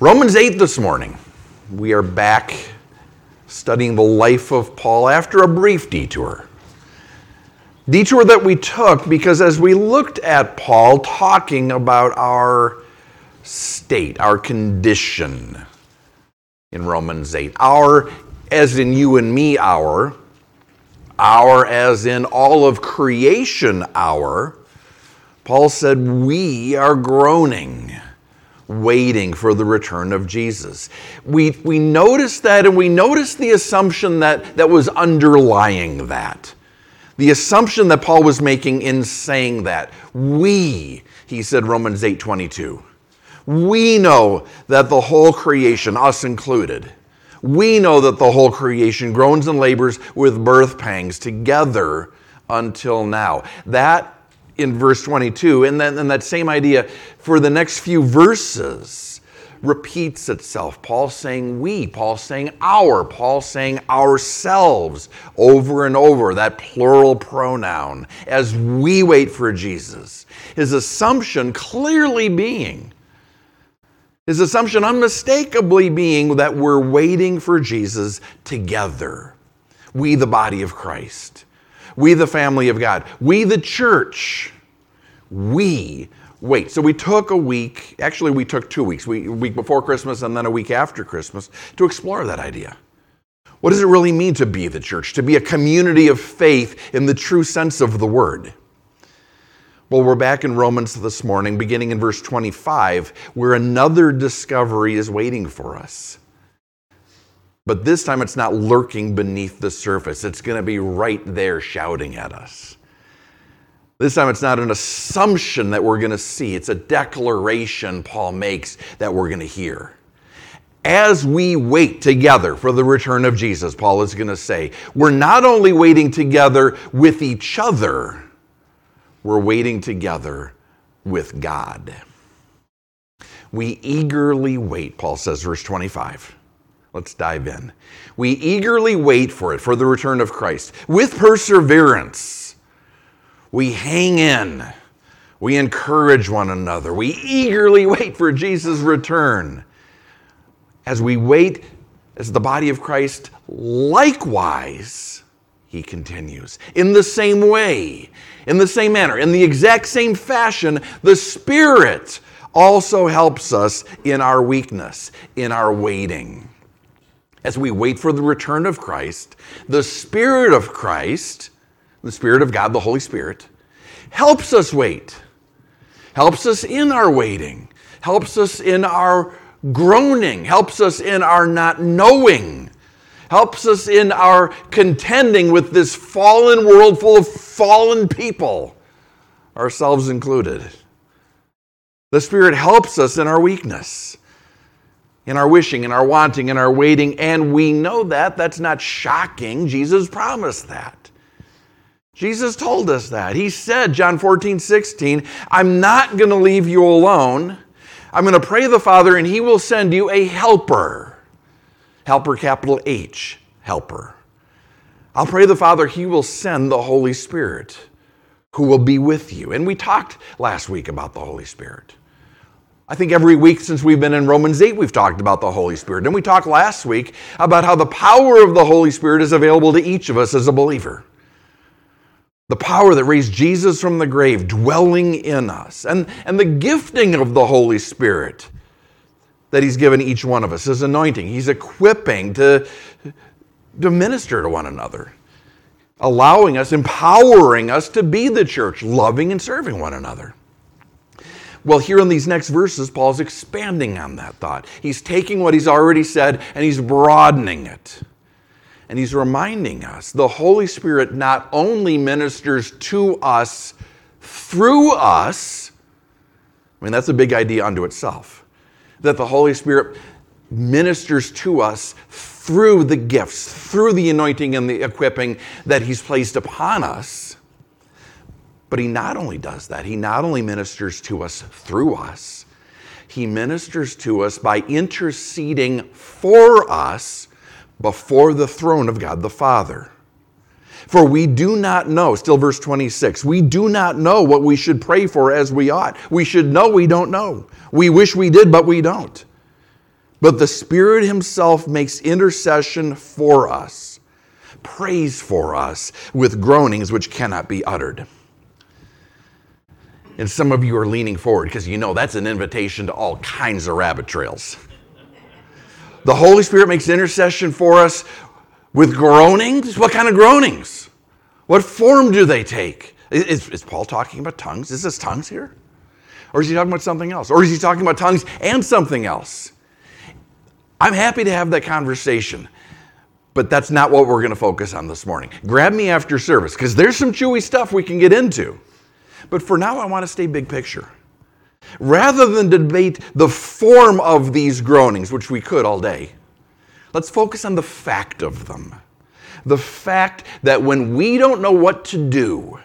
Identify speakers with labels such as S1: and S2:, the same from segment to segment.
S1: Romans 8 this morning. We are back studying the life of Paul after a brief detour. Detour that we took because as we looked at Paul talking about our state, our condition in Romans 8, our as in you and me, our, our as in all of creation, our, Paul said, We are groaning waiting for the return of Jesus. We, we notice that, and we notice the assumption that, that was underlying that. The assumption that Paul was making in saying that. We, he said, Romans 8 22. We know that the whole creation, us included, we know that the whole creation groans and labors with birth pangs together until now. That in verse 22. And then and that same idea for the next few verses repeats itself. Paul saying we, Paul saying our, Paul saying ourselves over and over, that plural pronoun, as we wait for Jesus. His assumption clearly being, his assumption unmistakably being that we're waiting for Jesus together. We, the body of Christ. We, the family of God. We, the church. We wait. So we took a week, actually, we took two weeks, we, a week before Christmas and then a week after Christmas, to explore that idea. What does it really mean to be the church, to be a community of faith in the true sense of the word? Well, we're back in Romans this morning, beginning in verse 25, where another discovery is waiting for us. But this time it's not lurking beneath the surface, it's going to be right there shouting at us. This time it's not an assumption that we're going to see, it's a declaration Paul makes that we're going to hear. As we wait together for the return of Jesus, Paul is going to say, we're not only waiting together with each other, we're waiting together with God. We eagerly wait, Paul says, verse 25. Let's dive in. We eagerly wait for it, for the return of Christ, with perseverance. We hang in. We encourage one another. We eagerly wait for Jesus' return. As we wait, as the body of Christ, likewise, he continues, in the same way, in the same manner, in the exact same fashion, the Spirit also helps us in our weakness, in our waiting as we wait for the return of Christ, the Spirit of Christ, the Spirit of God, the Holy Spirit, helps us wait, helps us in our waiting, helps us in our groaning, helps us in our not knowing, helps us in our contending with this fallen world full of fallen people, ourselves included. The Spirit helps us in our weakness in our wishing, in our wanting, in our waiting, and we know that. That's not shocking. Jesus promised that. Jesus told us that. He said, John 14, 16, I'm not going to leave you alone. I'm going to pray the Father, and He will send you a helper. Helper, capital H, helper. I'll pray the Father, He will send the Holy Spirit who will be with you. And we talked last week about the Holy Spirit. I think every week since we've been in Romans 8, we've talked about the Holy Spirit. And we talked last week about how the power of the Holy Spirit is available to each of us as a believer. The power that raised Jesus from the grave dwelling in us. And, and the gifting of the Holy Spirit that He's given each one of us, His anointing. He's equipping to, to minister to one another, allowing us, empowering us to be the church, loving and serving one another. Well, here in these next verses, Paul's expanding on that thought. He's taking what he's already said and he's broadening it. And he's reminding us the Holy Spirit not only ministers to us through us, I mean, that's a big idea unto itself, that the Holy Spirit ministers to us through the gifts, through the anointing and the equipping that he's placed upon us but he not only does that, he not only ministers to us through us, he ministers to us by interceding for us before the throne of God the Father. For we do not know, still verse 26, we do not know what we should pray for as we ought. We should know we don't know. We wish we did, but we don't. but the Spirit Himself makes intercession for us, prays for us with groanings which cannot be uttered. And some of you are leaning forward because you know that's an invitation to all kinds of rabbit trails. The Holy Spirit makes intercession for us with groanings. What kind of groanings? What form do they take? Is, is, Paul talking about tongues? Is this tongues here? Or is he talking about something else? Or is he talking about tongues and something else? I'm happy to have that conversation, but that's not what we're going to focus on this morning. Grab me after service because there's some chewy stuff we can get into. But for now, I want to stay big picture. Rather than debate the form of these groanings, which we could all day, let's focus on the fact of them. The fact that when we don't know what to do,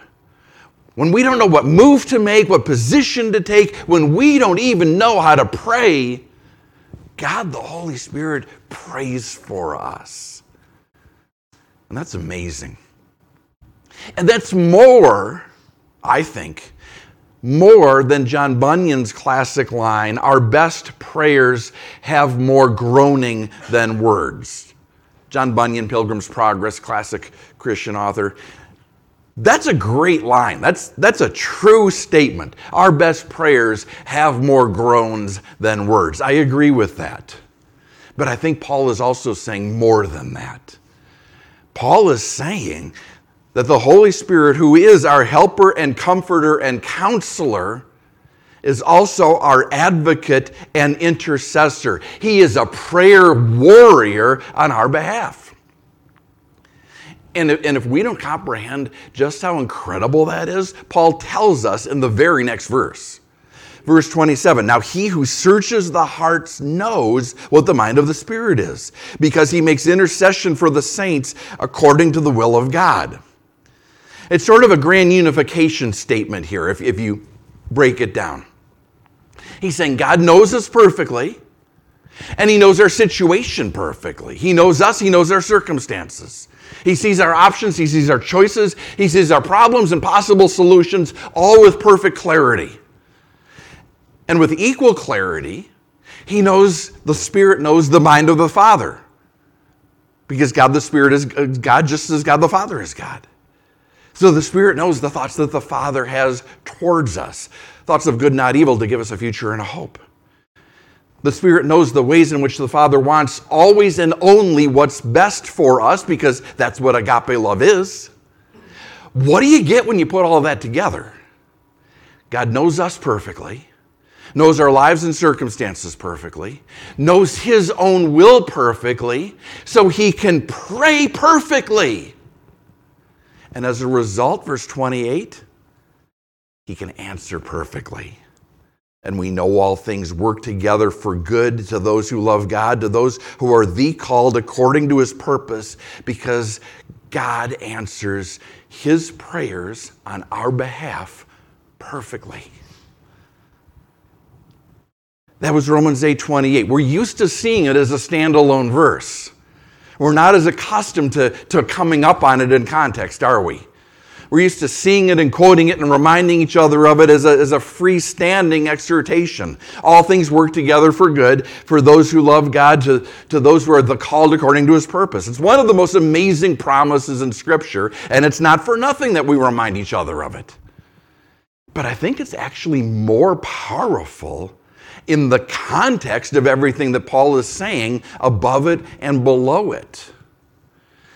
S1: when we don't know what move to make, what position to take, when we don't even know how to pray, God the Holy Spirit prays for us. And that's amazing. And that's more, I think, more than John Bunyan's classic line Our best prayers have more groaning than words. John Bunyan, Pilgrim's Progress, classic Christian author. That's a great line. That's, that's a true statement. Our best prayers have more groans than words. I agree with that. But I think Paul is also saying more than that. Paul is saying that the Holy Spirit, who is our helper and comforter and counselor, is also our advocate and intercessor. He is a prayer warrior on our behalf. And if, and if we don't comprehend just how incredible that is, Paul tells us in the very next verse. Verse 27 Now he who searches the hearts knows what the mind of the Spirit is, because he makes intercession for the saints according to the will of God. It's sort of a grand unification statement here if, if you break it down. He's saying God knows us perfectly, and He knows our situation perfectly. He knows us, He knows our circumstances. He sees our options, He sees our choices, He sees our problems and possible solutions, all with perfect clarity. And with equal clarity, He knows, the Spirit knows the mind of the Father. Because God the Spirit is uh, God just as God the Father is God. So the Spirit knows the thoughts that the Father has towards us thoughts of good, not evil, to give us a future and a hope. The Spirit knows the ways in which the Father wants always and only what's best for us because that's what agape love is. What do you get when you put all that together? God knows us perfectly, knows our lives and circumstances perfectly, knows His own will perfectly, so He can pray perfectly. And as a result, verse 28, he can answer perfectly. And we know all things work together for good to those who love God, to those who are the called according to his purpose, because God answers his prayers on our behalf perfectly. That was Romans 8 28. We're used to seeing it as a standalone verse. We're not as accustomed to, to coming up on it in context, are we? We're used to seeing it and quoting it and reminding each other of it as a, as a freestanding exhortation. All things work together for good for those who love God, to, to those who are the called according to his purpose. It's one of the most amazing promises in Scripture, and it's not for nothing that we remind each other of it. But I think it's actually more powerful in the context of everything that Paul is saying above it and below it.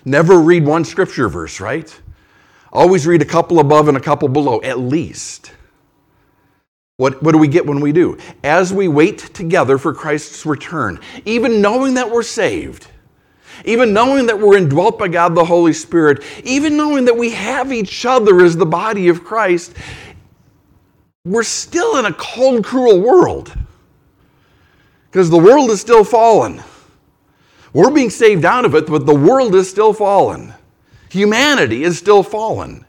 S1: Never read one scripture verse, right? Always read a couple above and a couple below, at least. What, what do we get when we do? As we wait together for Christ's return, even knowing that we're saved, even knowing that we're indwelt by God the Holy Spirit, even knowing that we have each other as the body of Christ, we're still in a cold, cruel world because the world is still fallen. We're being saved out of it, but the world is still fallen. Humanity is still fallen.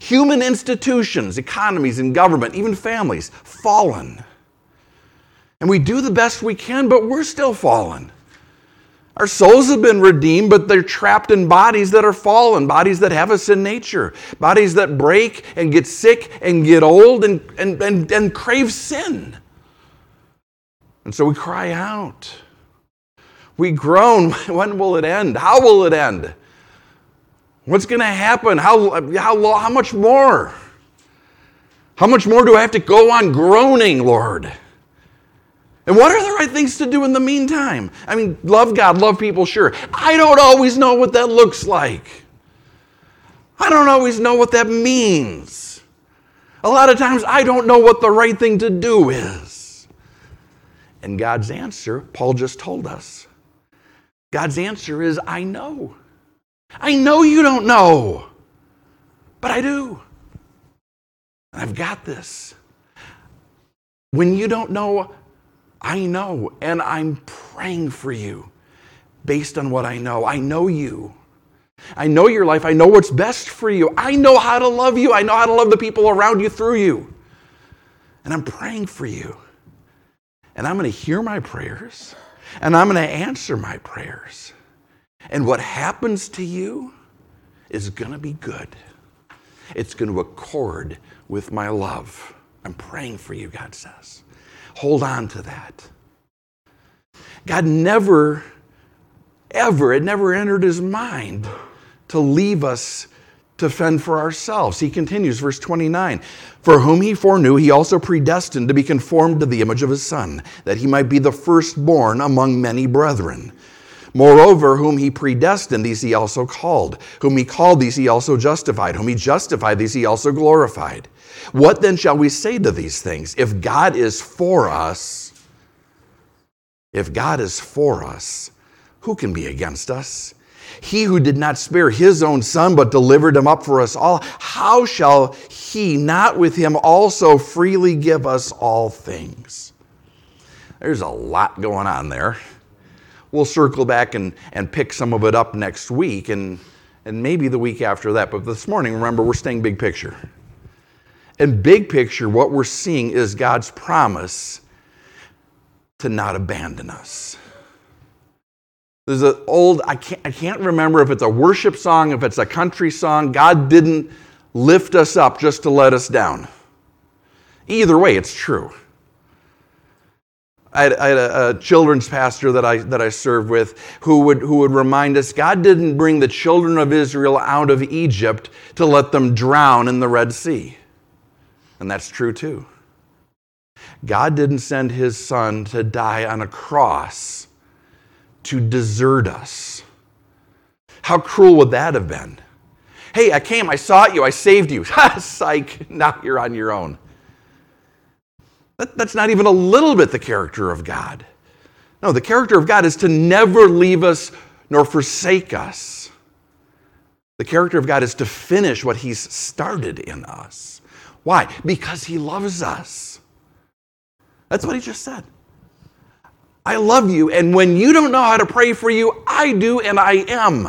S1: Human institutions, economies, and government, even families, fallen. And we do the best we can, but we're still fallen. Our souls have been redeemed, but they're trapped in bodies that are fallen, bodies that have a sin nature, bodies that break and get sick and get old and, and, and, and crave sin. And so we cry out. We groan. When will it end? How will it end? What's going to happen? How, how, how much more? How much more do I have to go on groaning, Lord? And what are the right things to do in the meantime? I mean, love God, love people, sure. I don't always know what that looks like. I don't always know what that means. A lot of times I don't know what the right thing to do is. And God's answer, Paul just told us. God's answer is I know. I know you don't know, but I do. And I've got this. When you don't know, I know, and I'm praying for you based on what I know. I know you. I know your life. I know what's best for you. I know how to love you. I know how to love the people around you through you. And I'm praying for you. And I'm going to hear my prayers, and I'm going to answer my prayers. And what happens to you is going to be good. It's going to accord with my love. I'm praying for you, God says. Hold on to that. God never, ever, it never entered his mind to leave us to fend for ourselves. He continues, verse 29 For whom he foreknew, he also predestined to be conformed to the image of his Son, that he might be the firstborn among many brethren. Moreover, whom he predestined, these he also called. Whom he called, these he also justified. Whom he justified, these he also glorified. What then shall we say to these things? If God is for us, if God is for us, who can be against us? He who did not spare his own son, but delivered him up for us all, how shall he not with him also freely give us all things? There's a lot going on there we'll circle back and, and pick some of it up next week and, and maybe the week after that. But this morning, remember, we're staying big picture. And big picture, what we're seeing is God's promise to not abandon us. There's an old, I can't, I can't remember if it's a worship song, if it's a country song. God didn't lift us up just to let us down. Either way, it's true. I had, I had a, a, children's pastor that I, that I served with who would, who would remind us God didn't bring the children of Israel out of Egypt to let them drown in the Red Sea. And that's true too. God didn't send his son to die on a cross to desert us. How cruel would that have been? Hey, I came, I sought you, I saved you. Psych, now you're on your own. That, that's not even a little bit the character of God. No, the character of God is to never leave us nor forsake us. The character of God is to finish what He's started in us. Why? Because He loves us. That's what He just said. I love you, and when you don't know how to pray for you, I do, and I am.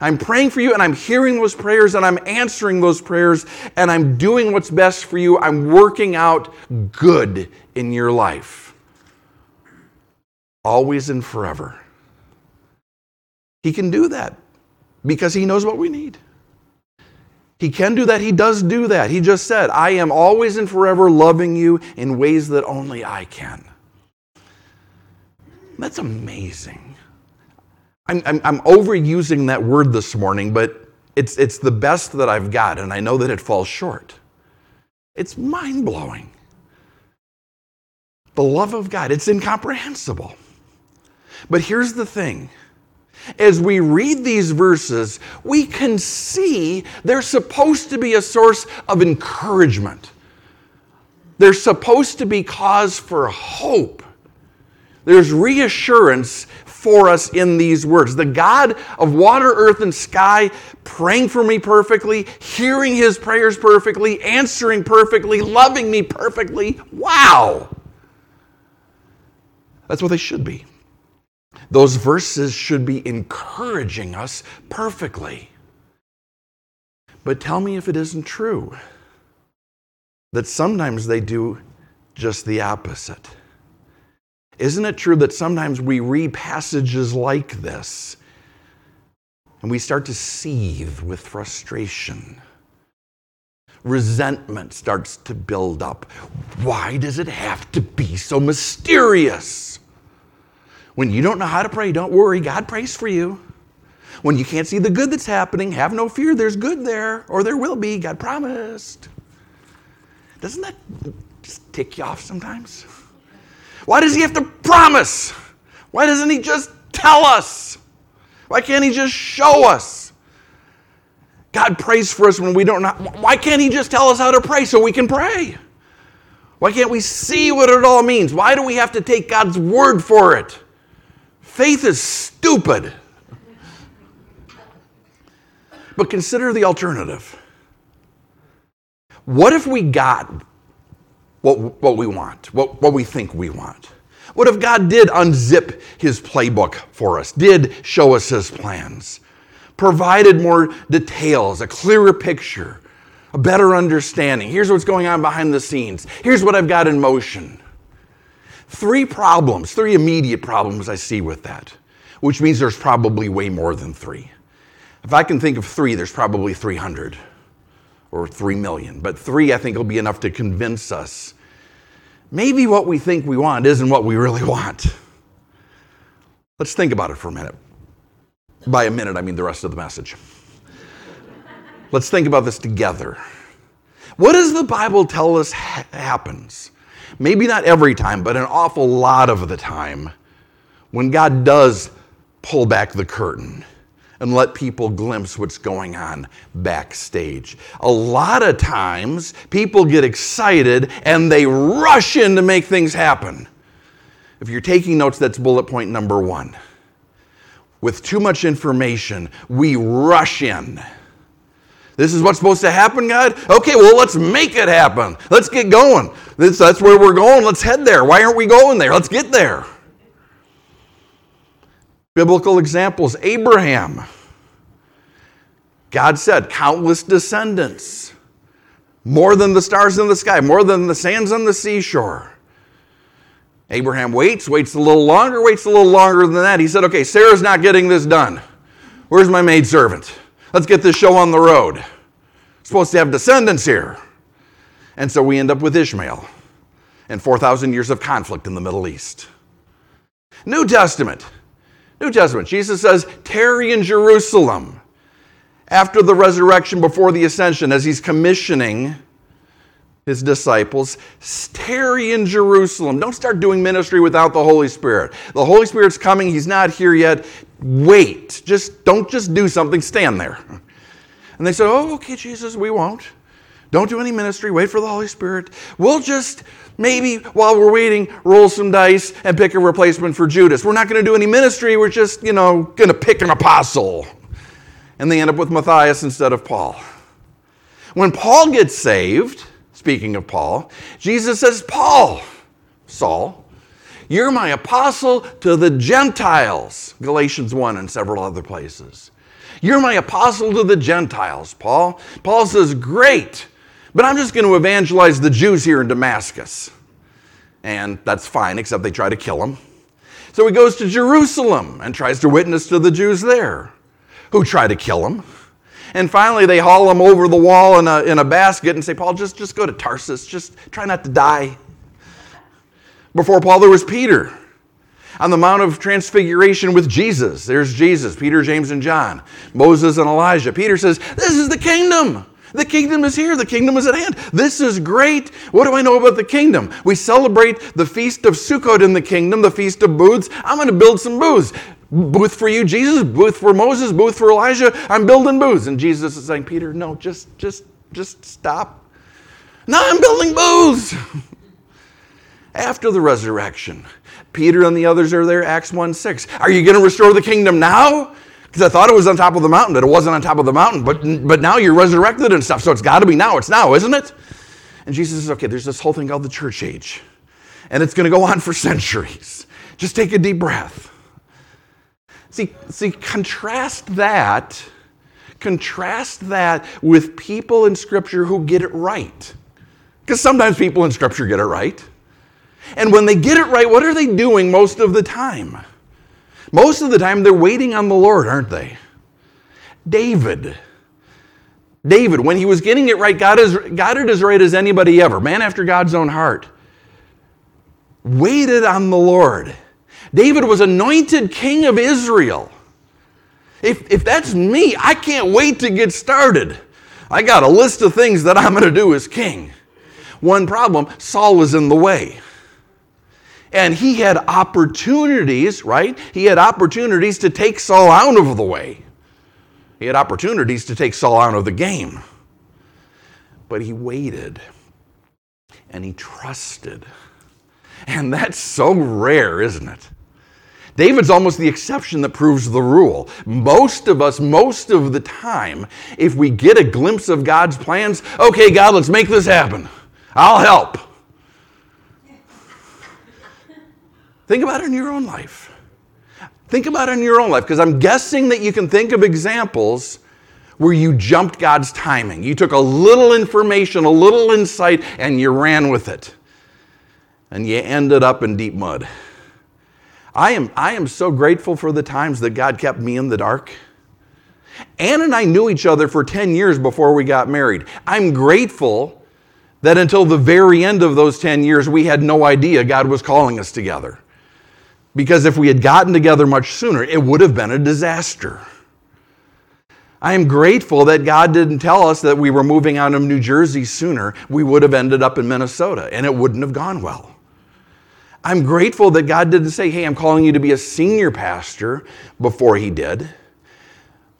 S1: I'm praying for you and I'm hearing those prayers and I'm answering those prayers and I'm doing what's best for you. I'm working out good in your life. Always and forever. He can do that because He knows what we need. He can do that. He does do that. He just said, I am always and forever loving you in ways that only I can. That's amazing. I'm, I'm, I'm overusing that word this morning, but it's, it's the best that I've got, and I know that it falls short. It's mind blowing. The love of God, it's incomprehensible. But here's the thing as we read these verses, we can see they're supposed to be a source of encouragement. They're supposed to be cause for hope. There's reassurance for us in these words. The God of water, earth, and sky, praying for me perfectly, hearing his prayers perfectly, answering perfectly, loving me perfectly. Wow! That's what they should be. Those verses should be encouraging us perfectly. But tell me if it isn't true that sometimes they do just the opposite. Isn't it true that sometimes we read passages like this and we start to seethe with frustration? Resentment starts to build up. Why does it have to be so mysterious? When you don't know how to pray, don't worry, God prays for you. When you can't see the good that's happening, have no fear, there's good there, or there will be, God promised. Doesn't that tick you off sometimes? Why does he have to promise? Why doesn't he just tell us? Why can't he just show us? God prays for us when we don't know. Why can't he just tell us how to pray so we can pray? Why can't we see what it all means? Why do we have to take God's word for it? Faith is stupid. But consider the alternative. What if we got what, what we want, what, what we think we want? What if God did unzip his playbook for us, did show us his plans, provided more details, a clearer picture, a better understanding? Here's what's going on behind the scenes. Here's what I've got in motion. Three problems, three immediate problems I see with that, which means there's probably way more than three. If I can think of three, there's probably 300 or 3 million. But three, I think, will be enough to convince us maybe what we think we want isn't what we really want. Let's think about it for a minute. By a minute, I mean the rest of the message. Let's think about this together. What does the Bible tell us ha- happens? Maybe not every time, but an awful lot of the time when God does pull back the curtain and let people glimpse what's going on backstage. A lot of times, people get excited and they rush in to make things happen. If you're taking notes, that's bullet point number one. With too much information, we rush in. This is what's supposed to happen, God? Okay, well, let's make it happen. Let's get going. This, that's where we're going. Let's head there. Why aren't we going there? Let's get there. Biblical examples Abraham. God said, countless descendants, more than the stars in the sky, more than the sands on the seashore. Abraham waits, waits a little longer, waits a little longer than that. He said, Okay, Sarah's not getting this done. Where's my maidservant? Let's get this show on the road. supposed to have descendants here. And so we end up with Ishmael and 4,000 years of conflict in the Middle East. New Testament. New Testament, Jesus says, tarry in Jerusalem after the resurrection, before the ascension, as he's commissioning his disciples, tarry in Jerusalem. Don't start doing ministry without the Holy Spirit. The Holy Spirit's coming, he's not here yet. Wait. Just don't just do something, stand there. And they said, Oh, okay, Jesus, we won't. Don't do any ministry, wait for the Holy Spirit. We'll just maybe while we're waiting, roll some dice and pick a replacement for Judas. We're not going to do any ministry. We're just, you know, going to pick an apostle. And they end up with Matthias instead of Paul. When Paul gets saved, speaking of Paul, Jesus says, Paul, Saul, you're my apostle to the Gentiles. Galatians 1 and several other places. You're my apostle to the Gentiles, Paul. Paul says, Great. But I'm just going to evangelize the Jews here in Damascus. And that's fine, except they try to kill him. So he goes to Jerusalem and tries to witness to the Jews there, who try to kill him. And finally, they haul him over the wall in a, in a basket and say, Paul, just, just go to Tarsus. Just try not to die. Before Paul, there was Peter on the Mount of Transfiguration with Jesus. There's Jesus, Peter, James, and John, Moses, and Elijah. Peter says, This is the kingdom. The kingdom is here. The kingdom is at hand. This is great. What do I know about the kingdom? We celebrate the feast of Sukkot in the kingdom, the feast of booths. I'm going to build some booths. Booth for you, Jesus. Booth for Moses. Booth for Elijah. I'm building booths. And Jesus is saying, Peter, no, just, just, just stop. No, I'm building booths. After the resurrection, Peter and the others are there, Acts 1 6. Are you going to restore the kingdom now? Because I thought it was on top of the mountain, but it wasn't on top of the mountain. But, but now you're resurrected and stuff, so it's got to be now. It's now, isn't it? And Jesus says, okay, there's this whole thing called the church age, and it's going to go on for centuries. Just take a deep breath. See, see, contrast that, contrast that with people in Scripture who get it right. Because sometimes people in Scripture get it right. And when they get it right, what are they doing most of the time? Most of the time, they're waiting on the Lord, aren't they? David. David, when he was getting it right, got, as, got it as right as anybody ever, man after God's own heart, waited on the Lord. David was anointed king of Israel. If, if that's me, I can't wait to get started. I got a list of things that I'm going to do as king. One problem Saul was in the way. And he had opportunities, right? He had opportunities to take Saul out of the way. He had opportunities to take Saul out of the game. But he waited and he trusted. And that's so rare, isn't it? David's almost the exception that proves the rule. Most of us, most of the time, if we get a glimpse of God's plans, okay, God, let's make this happen. I'll help. Think about it in your own life. Think about it in your own life, because I'm guessing that you can think of examples where you jumped God's timing. You took a little information, a little insight, and you ran with it. And you ended up in deep mud. I am, I am so grateful for the times that God kept me in the dark. Ann and I knew each other for 10 years before we got married. I'm grateful that until the very end of those 10 years, we had no idea God was calling us together. Because if we had gotten together much sooner, it would have been a disaster. I am grateful that God didn't tell us that we were moving out of New Jersey sooner. We would have ended up in Minnesota and it wouldn't have gone well. I'm grateful that God didn't say, Hey, I'm calling you to be a senior pastor before He did.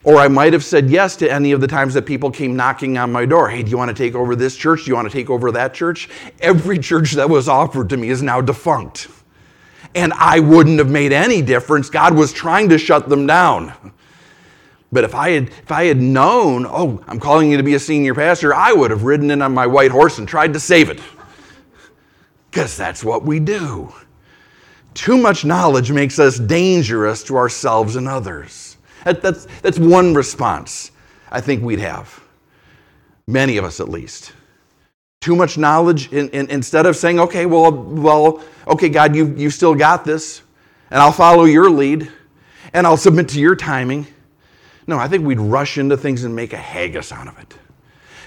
S1: Or I might have said yes to any of the times that people came knocking on my door. Hey, do you want to take over this church? Do you want to take over that church? Every church that was offered to me is now defunct. And I wouldn't have made any difference. God was trying to shut them down. But if I had if I had known, oh, I'm calling you to be a senior pastor, I would have ridden in on my white horse and tried to save it because that's what we do. Too much knowledge makes us dangerous to ourselves and others. That, that's, that's one response I think we'd have. Many of us, at least. Too much knowledge, in, in, instead of saying, okay, well, well, okay, God, you, you still got this, and I'll follow your lead, and I'll submit to your timing. No, I think we'd rush into things and make a haggis out of it.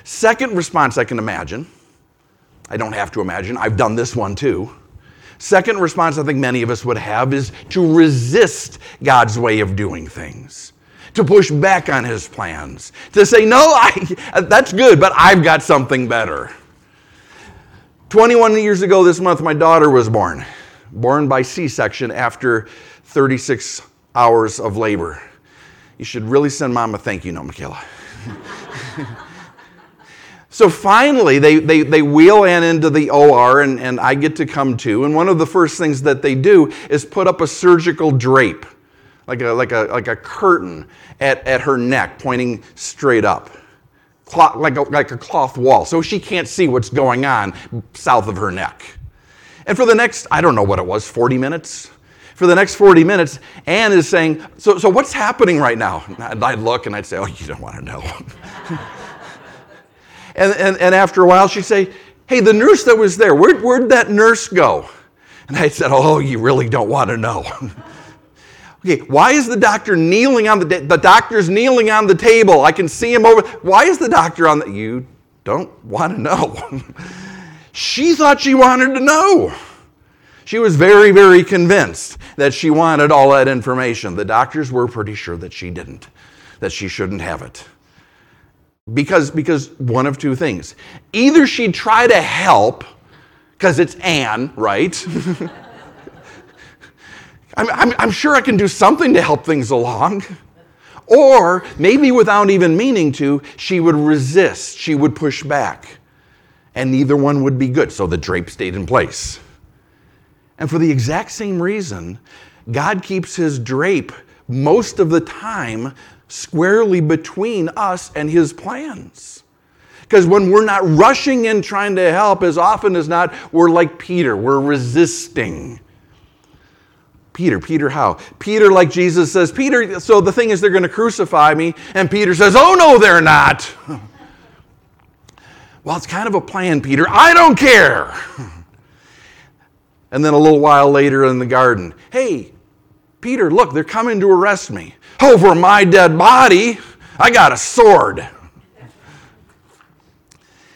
S1: Second response I can imagine I don't have to imagine, I've done this one too. Second response I think many of us would have is to resist God's way of doing things, to push back on his plans, to say, No, I, that's good, but I've got something better. 21 years ago this month, my daughter was born, born by C section after 36 hours of labor. You should really send mom a thank you note, Michaela. So finally, they, they, they wheel Ann into the OR, and, and I get to come too. And one of the first things that they do is put up a surgical drape, like a, like a, like a curtain at, at her neck, pointing straight up, Cloth, like, a, like a cloth wall, so she can't see what's going on south of her neck. And for the next, I don't know what it was, 40 minutes? For the next 40 minutes, Ann is saying, So, so what's happening right now? And I'd look and I'd say, Oh, you don't want to know. And, and, and after a while, she'd say, Hey, the nurse that was there, where, where'd that nurse go? And I said, Oh, you really don't want to know. okay, why is the doctor kneeling on the the doctor's kneeling on the table? I can see him over. Why is the doctor on the you don't want to know. she thought she wanted to know. She was very, very convinced that she wanted all that information. The doctors were pretty sure that she didn't, that she shouldn't have it. Because, because one of two things. Either she'd try to help, because it's Ann, right? I'm, I'm, I'm sure I can do something to help things along. Or maybe without even meaning to, she would resist, she would push back. And neither one would be good. So the drape stayed in place. And for the exact same reason, God keeps his drape most of the time squarely between us and his plans. Because when we're not rushing in trying to help, as often as not, we're like Peter, we're resisting. Peter, Peter, how? Peter, like Jesus says, Peter, so the thing is, they're going to crucify me. And Peter says, Oh, no, they're not. well, it's kind of a plan, Peter. I don't care. and then a little while later in the garden, Hey, Peter, look, they're coming to arrest me. Over my dead body, I got a sword.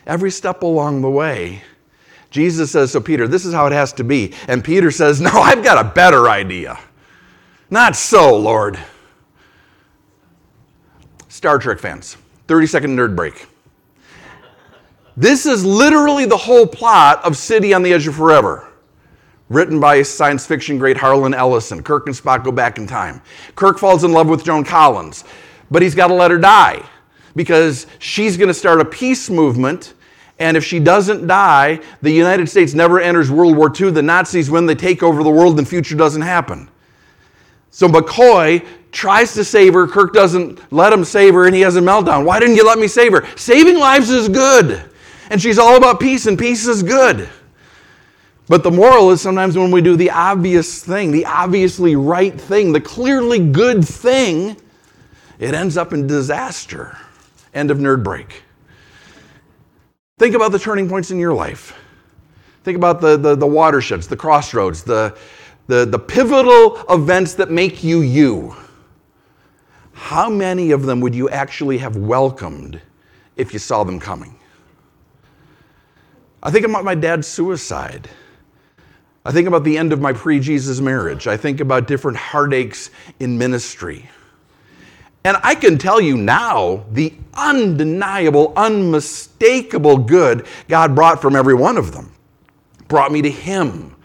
S1: Every step along the way, Jesus says, So, Peter, this is how it has to be. And Peter says, No, I've got a better idea. Not so, Lord. Star Trek fans, 30 second nerd break. This is literally the whole plot of City on the Edge of Forever, written by science fiction great Harlan Ellison. Kirk and Spock go back in time. Kirk falls in love with Joan Collins, but he's got to let her die because she's going to start a peace movement. And if she doesn't die, the United States never enters World War II. The Nazis win, they take over the world, and future doesn't happen. So McCoy tries to save her. Kirk doesn't let him save her, and he has a meltdown. Why didn't you let me save her? Saving lives is good. And she's all about peace, and peace is good. But the moral is sometimes when we do the obvious thing, the obviously right thing, the clearly good thing, it ends up in disaster. End of nerd break. Think about the turning points in your life. Think about the, the, the watersheds, the crossroads, the, the, the pivotal events that make you you. How many of them would you actually have welcomed if you saw them coming? I think about my dad's suicide. I think about the end of my pre Jesus marriage. I think about different heartaches in ministry. And I can tell you now the undeniable, unmistakable good God brought from every one of them. Brought me to Him,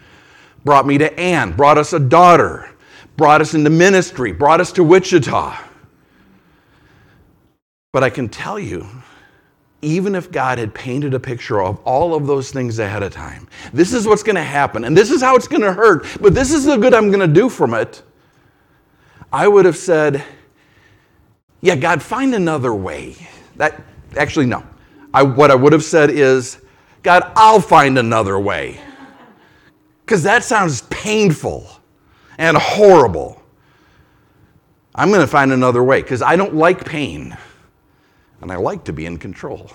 S1: brought me to Ann, brought us a daughter, brought us into ministry, brought us to Wichita. But I can tell you even if God had painted a picture of all of those things ahead of time, this is what's going to happen, and this is how it's going to hurt, but this is the good I'm going to do from it, I would have said, Yeah, God, find another way. That actually, no. I, what I would have said is, God, I'll find another way. Because that sounds painful and horrible. I'm going to find another way because I don't like pain and I like to be in control.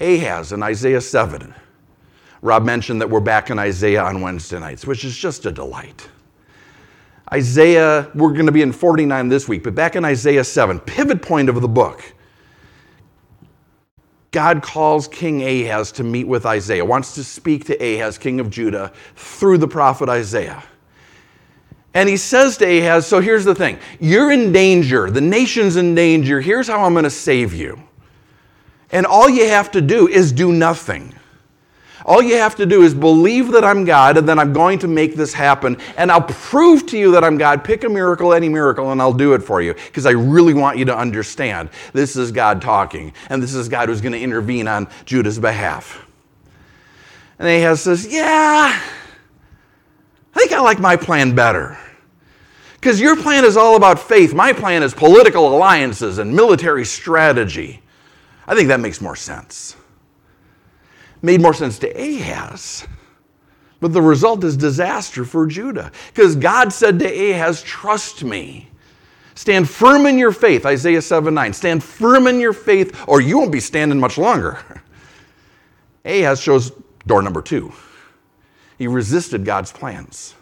S1: Ahaz in Isaiah 7. Rob mentioned that we're back in Isaiah on Wednesday nights, which is just a delight. Isaiah, we're going to be in 49 this week, but back in Isaiah 7, pivot point of the book. God calls King Ahaz to meet with Isaiah, wants to speak to Ahaz, king of Judah, through the prophet Isaiah. And he says to Ahaz, So here's the thing you're in danger. The nation's in danger. Here's how I'm going to save you. And all you have to do is do nothing. All you have to do is believe that I'm God and then I'm going to make this happen. And I'll prove to you that I'm God. Pick a miracle, any miracle, and I'll do it for you because I really want you to understand this is God talking and this is God who's going to intervene on Judah's behalf. And Ahaz says, Yeah, I think I like my plan better. Because your plan is all about faith. My plan is political alliances and military strategy. I think that makes more sense. Made more sense to Ahaz. But the result is disaster for Judah. Because God said to Ahaz, Trust me. Stand firm in your faith, Isaiah 7 9. Stand firm in your faith, or you won't be standing much longer. Ahaz shows door number two. He resisted God's plans,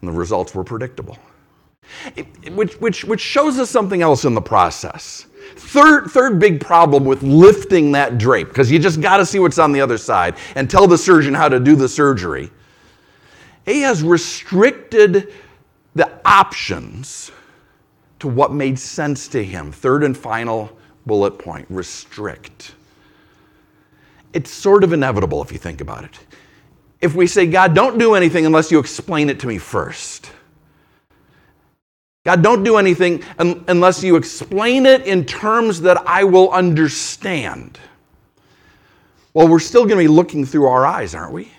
S1: and the results were predictable which, which, which shows us something else in the process. Third, third big problem with lifting that drape, because you just got to see what's on the other side and tell the surgeon how to do the surgery. He has restricted the options to what made sense to him. Third and final bullet point restrict. It's sort of inevitable if you think about it. If we say, God, don't do anything unless you explain it to me first God, don't do anything unless you explain it in terms that I will understand. Well, we're still going to be looking through our eyes, aren't we?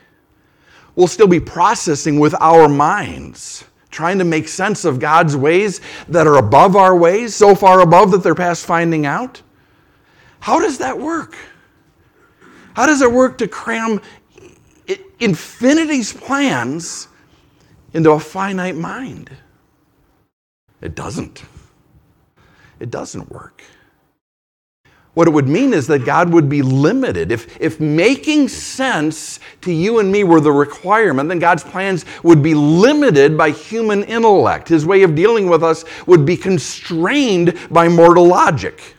S1: We'll still be processing with our minds, trying to make sense of God's ways that are above our ways, so far above that they're past finding out. How does that work? How does it work to cram infinity's plans into a finite mind? It doesn't. It doesn't work. What it would mean is that God would be limited. If, if making sense to you and me were the requirement, then God's plans would be limited by human intellect. His way of dealing with us would be constrained by mortal logic.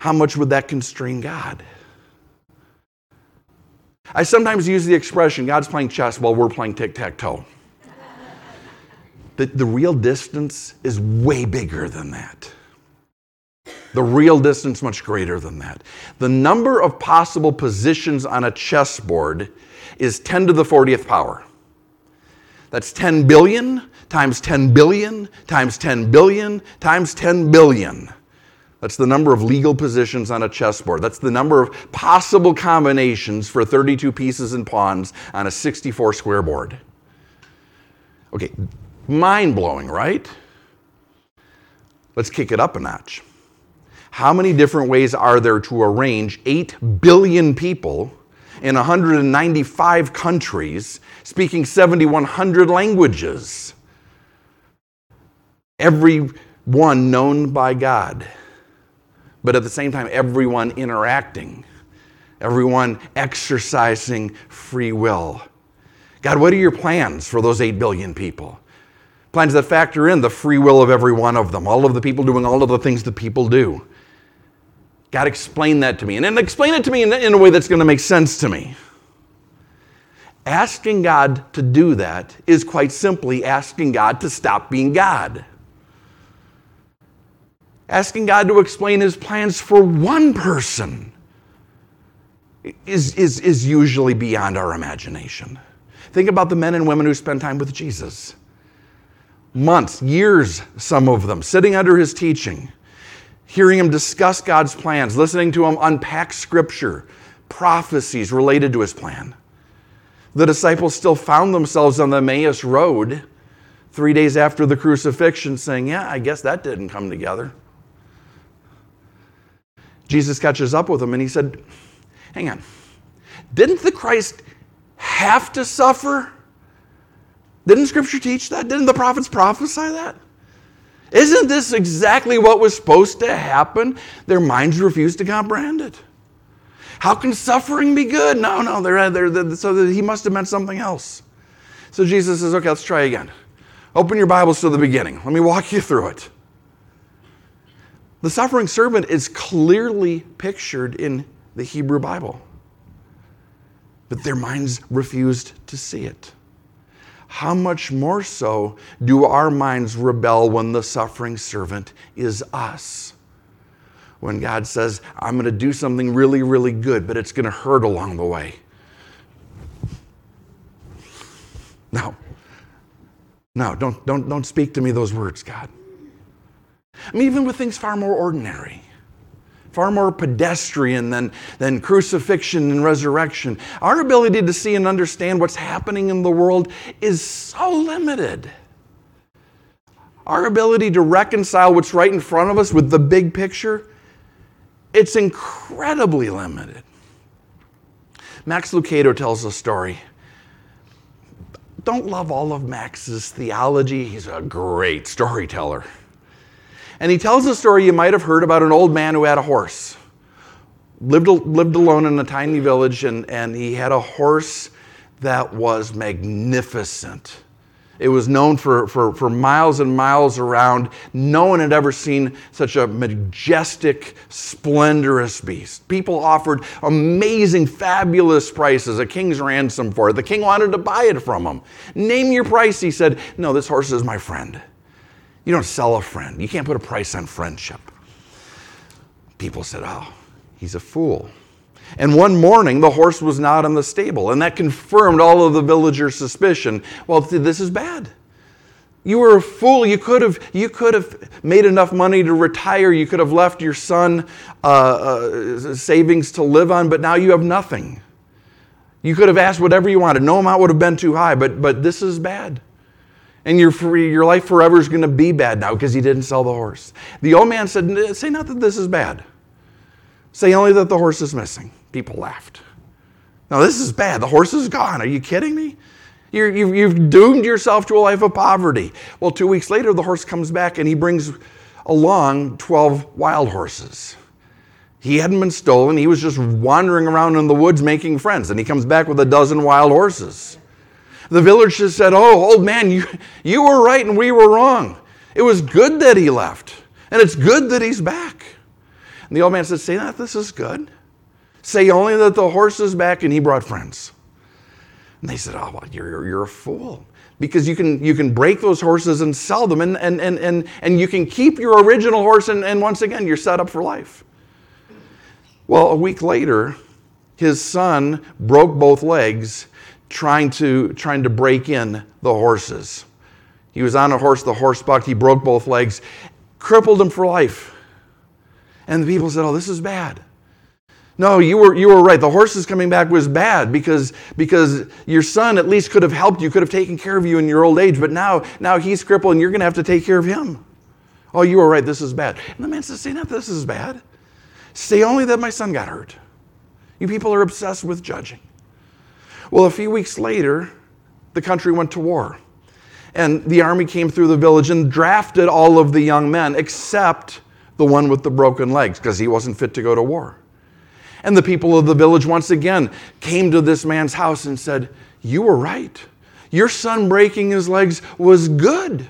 S1: How much would that constrain God? I sometimes use the expression God's playing chess while we're playing tic tac toe. The, the real distance is way bigger than that. The real distance much greater than that. The number of possible positions on a chessboard is 10 to the 40th power. That's 10 billion times 10 billion times 10 billion times 10 billion. That's the number of legal positions on a chessboard. That's the number of possible combinations for 32 pieces and pawns on a 64 square board. Okay, mind blowing, right? Let's kick it up a notch. How many different ways are there to arrange 8 billion people in 195 countries speaking 7,100 languages? Every one known by God but at the same time, everyone interacting, everyone exercising free will. God, what are your plans for those 8 billion people? Plans that factor in the free will of every one of them, all of the people doing all of the things that people do. God, explain that to me. And then explain it to me in, in a way that's going to make sense to me. Asking God to do that is quite simply asking God to stop being God. Asking God to explain his plans for one person is, is, is usually beyond our imagination. Think about the men and women who spend time with Jesus. Months, years, some of them, sitting under his teaching, hearing him discuss God's plans, listening to him unpack scripture, prophecies related to his plan. The disciples still found themselves on the Emmaus Road three days after the crucifixion saying, Yeah, I guess that didn't come together. Jesus catches up with them and he said, Hang on. Didn't the Christ have to suffer? Didn't Scripture teach that? Didn't the prophets prophesy that? Isn't this exactly what was supposed to happen? Their minds refused to comprehend it. How can suffering be good? No, no, they're, they're, they're, so he must have meant something else. So Jesus says, okay, let's try again. Open your Bibles to the beginning. Let me walk you through it. The suffering servant is clearly pictured in the Hebrew Bible, but their minds refused to see it. How much more so do our minds rebel when the suffering servant is us? When God says, I'm going to do something really, really good, but it's going to hurt along the way. No. No, don't, don't, don't speak to me those words, God. I mean, even with things far more ordinary, far more pedestrian than, than crucifixion and resurrection, our ability to see and understand what's happening in the world is so limited. Our ability to reconcile what's right in front of us with the big picture, it's incredibly limited. Max Lucado tells a story. Don't love all of Max's theology, he's a great storyteller. And he tells a story you might have heard about an old man who had a horse. Lived, lived alone in a tiny village, and, and he had a horse that was magnificent. It was known for, for, for miles and miles around. No one had ever seen such a majestic, splendorous beast. People offered amazing, fabulous prices, a king's ransom for it. The king wanted to buy it from him. Name your price, he said. No, this horse is my friend. You don't sell a friend. You can't put a price on friendship. People said, Oh, he's a fool. And one morning, the horse was not in the stable, and that confirmed all of the villagers' suspicion. Well, this is bad. You were a fool. You could have, you could have made enough money to retire. You could have left your son uh, uh, savings to live on, but now you have nothing. You could have asked whatever you wanted. No amount would have been too high, but, but this is bad and your, your life forever is going to be bad now because he didn't sell the horse. The old man said, Say not that this is bad. Say only that the horse is missing. People laughed. Now, this is bad. The horse is gone. Are you kidding me? you have you've doomed yourself to a life of poverty. Well, two weeks later, the horse comes back and he brings along 12 wild horses. He hadn't been stolen. He was just wandering around in the woods making friends. And he comes back with a dozen wild horses. The village just said, Oh, old man, you, you were right and we were wrong. It was good that he left, and it's good that he's back. And the old man said, Say that, this is good. Say only that the horse is back and he brought friends. And they said, Oh, well, you're, you're a fool. Because you can, you can break those horses and sell them, and, and, and, and, and you can keep your original horse, and, and once again, you're set up for life. Well, a week later, his son broke both legs trying to, trying to break in the horses. He was on a horse, the horse bucked, he broke both legs, crippled him for life. And the people said, Oh, this is bad. No, you were, you were right. The horses coming back was bad because, because your son at least could have helped you, could have taken care of you in your old age, but now, now he's crippled and you're going to have to take care of him. Oh, you were right. This is bad. And the man says, Say not this is bad. Say only that my son got hurt. You people are obsessed with judging. Well, a few weeks later, the country went to war. And the army came through the village and drafted all of the young men except the one with the broken legs because he wasn't fit to go to war. And the people of the village once again came to this man's house and said, You were right. Your son breaking his legs was good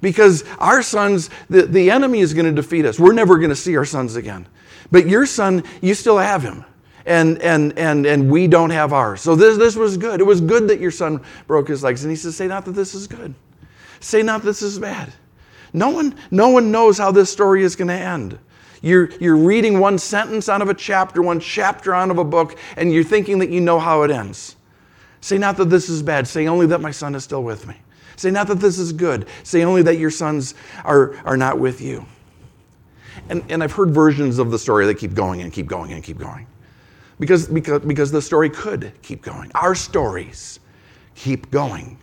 S1: because our sons, the, the enemy is going to defeat us. We're never going to see our sons again. But your son, you still have him. And, and, and, and we don't have ours. So this, this was good. It was good that your son broke his legs. And he says, Say not that this is good. Say not this is bad. No one, no one knows how this story is going to end. You're, you're reading one sentence out of a chapter, one chapter out of a book, and you're thinking that you know how it ends. Say not that this is bad. Say only that my son is still with me. Say not that this is good. Say only that your sons are, are not with you. And, and I've heard versions of the story that keep going and keep going and keep going. Because, because, because the story could keep going. Our stories keep going.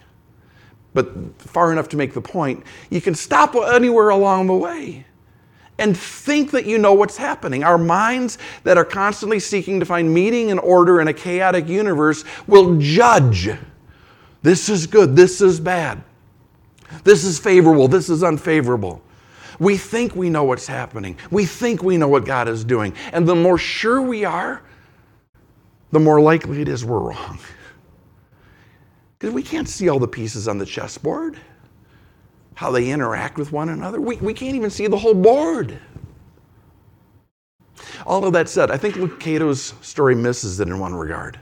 S1: But far enough to make the point, you can stop anywhere along the way and think that you know what's happening. Our minds that are constantly seeking to find meaning and order in a chaotic universe will judge. This is good, this is bad. This is favorable, this is unfavorable. We think we know what's happening. We think we know what God is doing. And the more sure we are, the more likely it is we're wrong. Because we can't see all the pieces on the chessboard how they interact with one another. We, we can't even see the whole board. All of that said, I think Lucado's story misses it in one regard.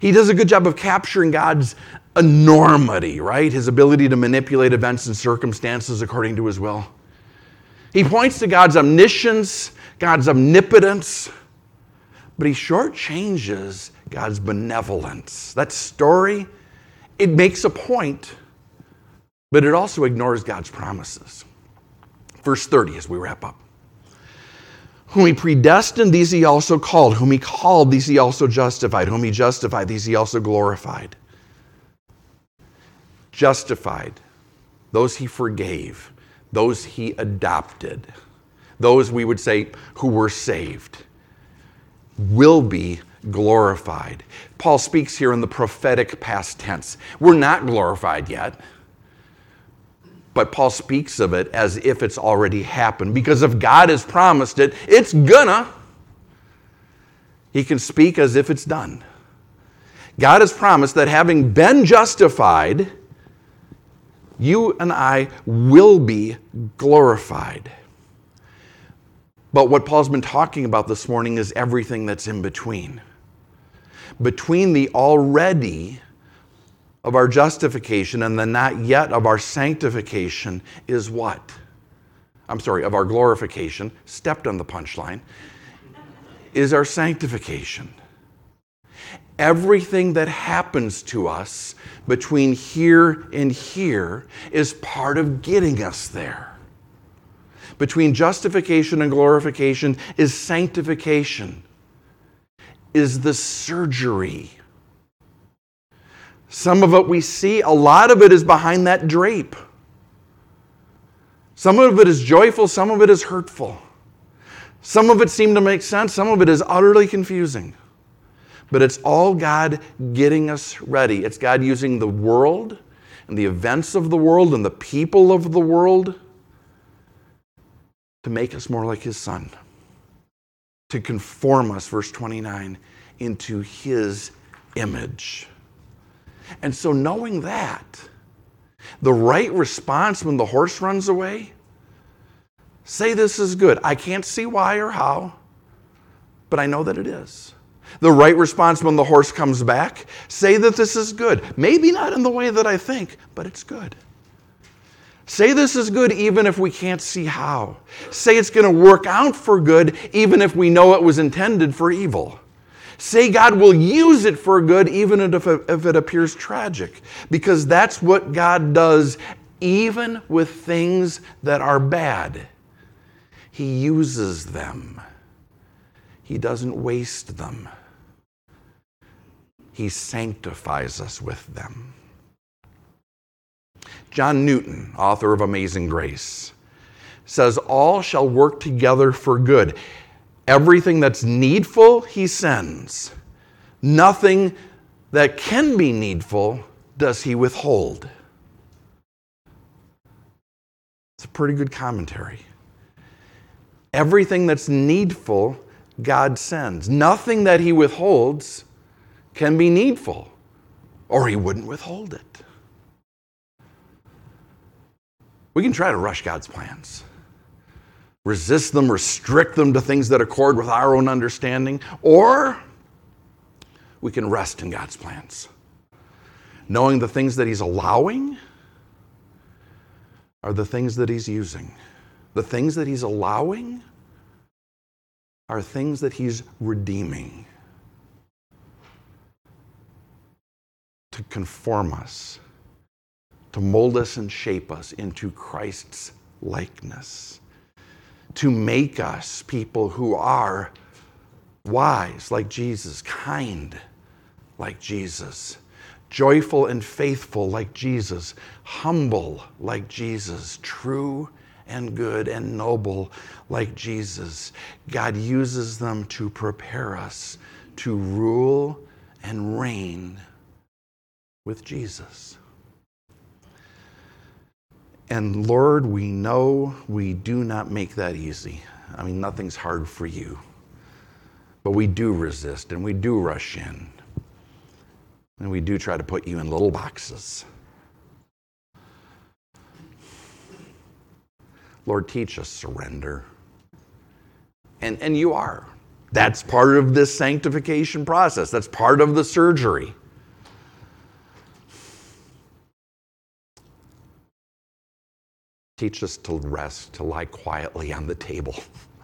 S1: He does a good job of capturing God's enormity, right? His ability to manipulate events and circumstances according to his will. He points to God's omniscience, God's omnipotence, but he shortchanges God's benevolence. That story, it makes a point but it also ignores God's promises. Verse 30 as we wrap up. Whom he predestined, these he also called. Whom he called, these he also justified. Whom he justified, these he also glorified. Justified, those he forgave, those he adopted, those we would say who were saved, will be glorified. Paul speaks here in the prophetic past tense. We're not glorified yet but Paul speaks of it as if it's already happened. Because if God has promised it, it's gonna. He can speak as if it's done. God has promised that having been justified, you and I will be glorified. But what Paul's been talking about this morning is everything that's in between. Between the already of our justification and the not yet of our sanctification is what? I'm sorry, of our glorification, stepped on the punchline, is our sanctification. Everything that happens to us between here and here is part of getting us there. Between justification and glorification is sanctification, is the surgery some of it we see, a lot of it is behind that drape. Some of it is joyful, some of it is hurtful. Some of it seems to make sense, some of it is utterly confusing. But it's all God getting us ready. It's God using the world and the events of the world and the people of the world to make us more like His Son, to conform us, verse 29, into His image. And so, knowing that, the right response when the horse runs away, say this is good. I can't see why or how, but I know that it is. The right response when the horse comes back, say that this is good. Maybe not in the way that I think, but it's good. Say this is good even if we can't see how. Say it's going to work out for good even if we know it was intended for evil. Say God will use it for good even if it, appears tragic, because that's what God does even with things that are bad. He uses them, He doesn't waste them. He sanctifies us with them. John Newton, author of Amazing Grace, says, All shall work together for good. Everything that's needful, he sends. Nothing that can be needful does he withhold. It's a pretty good commentary. Everything that's needful, God sends. Nothing that he withholds can be needful, or he wouldn't withhold it. We can try to rush God's plans, resist them, restrict them to things that accord with our own understanding, or we can rest in God's plans, knowing the things that He's allowing are the things that He's using. The things that He's allowing are things that He's redeeming. to conform us, to mold us and shape us into Christ's likeness, to make us people who are wise like Jesus, kind like Jesus, joyful and faithful like Jesus, humble like Jesus, true and good and noble like Jesus. God uses them to prepare us to rule and reign with Jesus. And Lord, we know we do not make that easy. I mean, nothing's hard for you. But we do resist and we do rush in. And we do try to put you in little boxes. Lord, teach us surrender. And, and you are. That's part of this sanctification process, that's part of the surgery. Teach us to rest, to lie quietly on the table,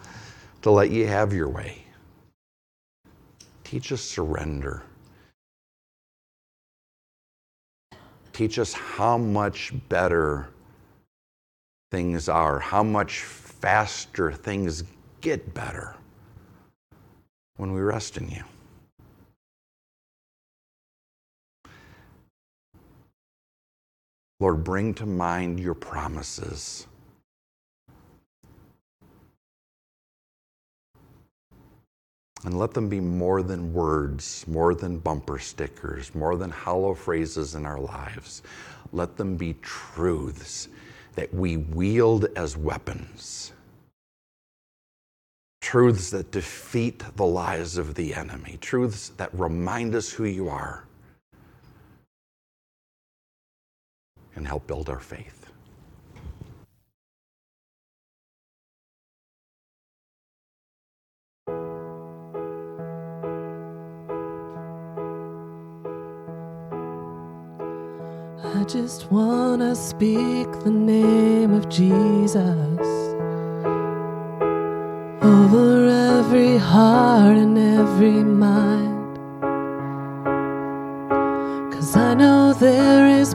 S1: to let you have your way. Teach us surrender. Teach us how much better things are, how much faster things get better when we rest in you. Lord, bring to mind your promises. And let them be more than words, more than bumper stickers, more than hollow phrases in our lives. Let them be truths that we wield as weapons. Truths that defeat the lies of the enemy. Truths that remind us who you are. And help build our faith.
S2: I just want to speak the name of Jesus over every heart and every mind. Cause I know there is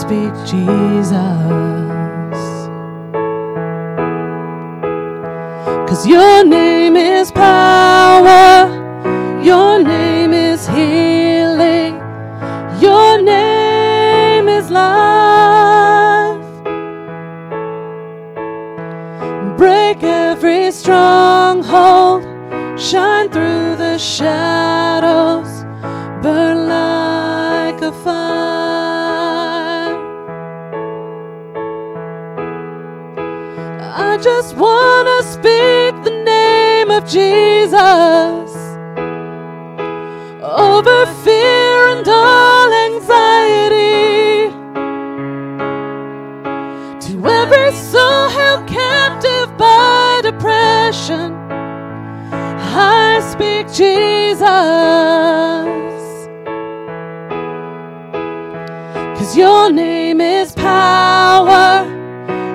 S2: Speak Jesus. Cause your name is power, Speak Jesus. Cause your name is power,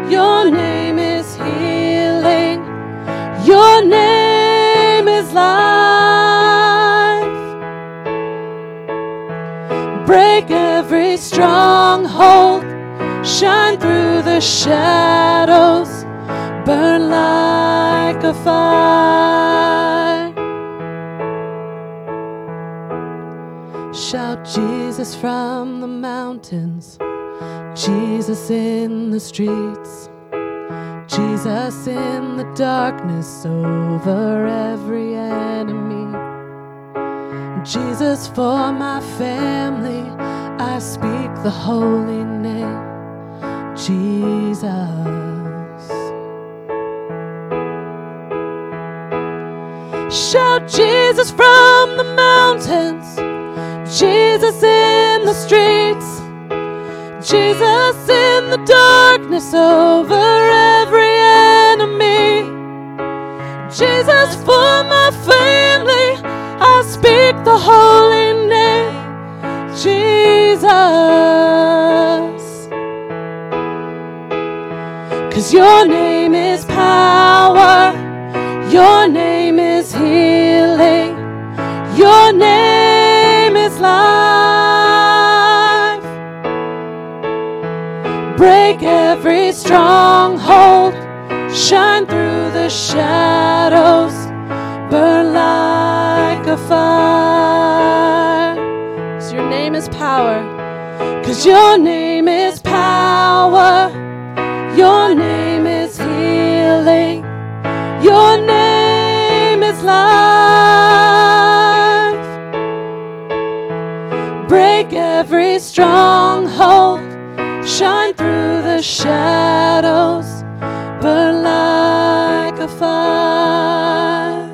S2: your name is healing, your name is life. Break every stronghold, shine through the shadows, burn like a fire. Shout Jesus from the mountains, Jesus in the streets, Jesus in the darkness over every enemy. Jesus for my family, I speak the holy name, Jesus. Shout Jesus from the mountains, Jesus in the streets, Jesus in the darkness over every enemy. Jesus for my family, I speak the holy name, Jesus. Cause your name is power, your name is healing, your name Break every stronghold, shine through the shadows, burn like a fire. Cause your name is power, cause your name is power, your name is healing, your name is life. Break every stronghold, the shadows, burn like a fire.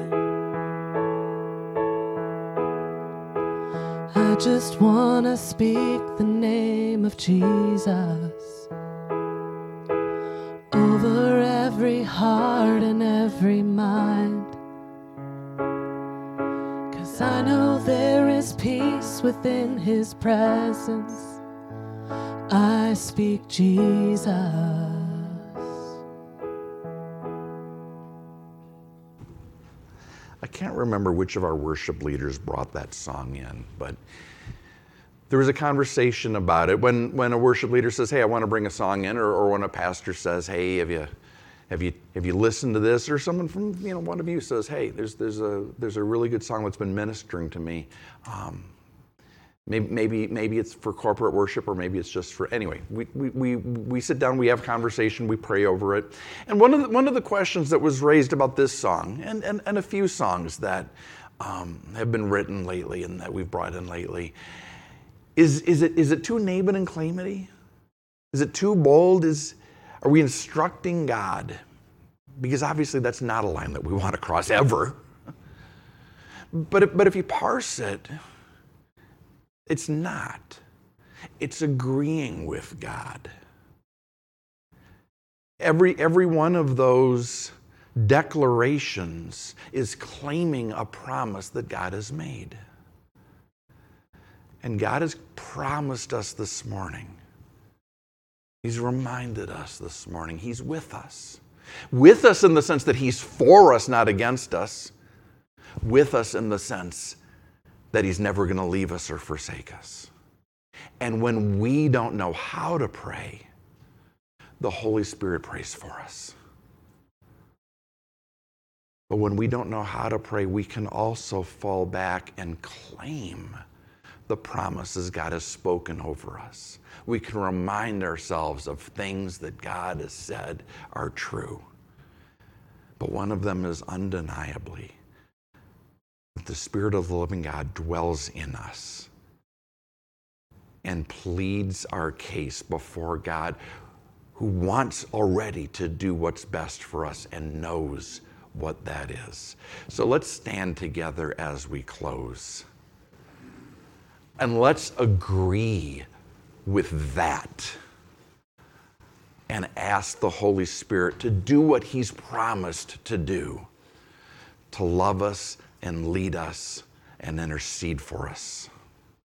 S2: I just want to speak the name of Jesus over every heart and every mind. Cause I know there is peace within his presence. I speak Jesus.
S1: I can't remember which of our worship leaders brought that song in, but there was a conversation about it when, when a worship leader says, Hey, I want to bring a song in, or, or when a pastor says, Hey, have you, have, you, have you listened to this? Or someone from you know, one of you says, Hey, there's, there's, a, there's a really good song that's been ministering to me. Um, maybe, maybe, maybe it's for corporate worship, or maybe it's just for, anyway, we, we, we, we sit down, we have a conversation, we pray over it. And one of the, one of the questions that was raised about this song, and, and, and a few songs that um, have been written lately and that we've brought in lately, is, is, it, is it too name and claim Is it too bold? Is, are we instructing God? Because obviously that's not a line that we want to cross ever. But, but if you parse it, it's not. It's agreeing with God. Every, every one of those declarations is claiming a promise that God has made. And God has promised us this morning. He's reminded us this morning. He's with us. With us in the sense that He's for us, not against us. With us in the sense that He's never going to leave us or forsake us. And when we don't know how to pray, the Holy Spirit prays for us. But when we don't know how to pray, we can also fall back and claim the promises God has spoken over us. We can remind ourselves of things that God has said are true. But one of them is undeniably the Spirit of the living God dwells in us and pleads our case before God, who wants already to do what's best for us and knows what that is. So let's stand together as we close. And let's agree with that and ask the Holy Spirit to do what He's promised to do to love us and lead us and intercede for us.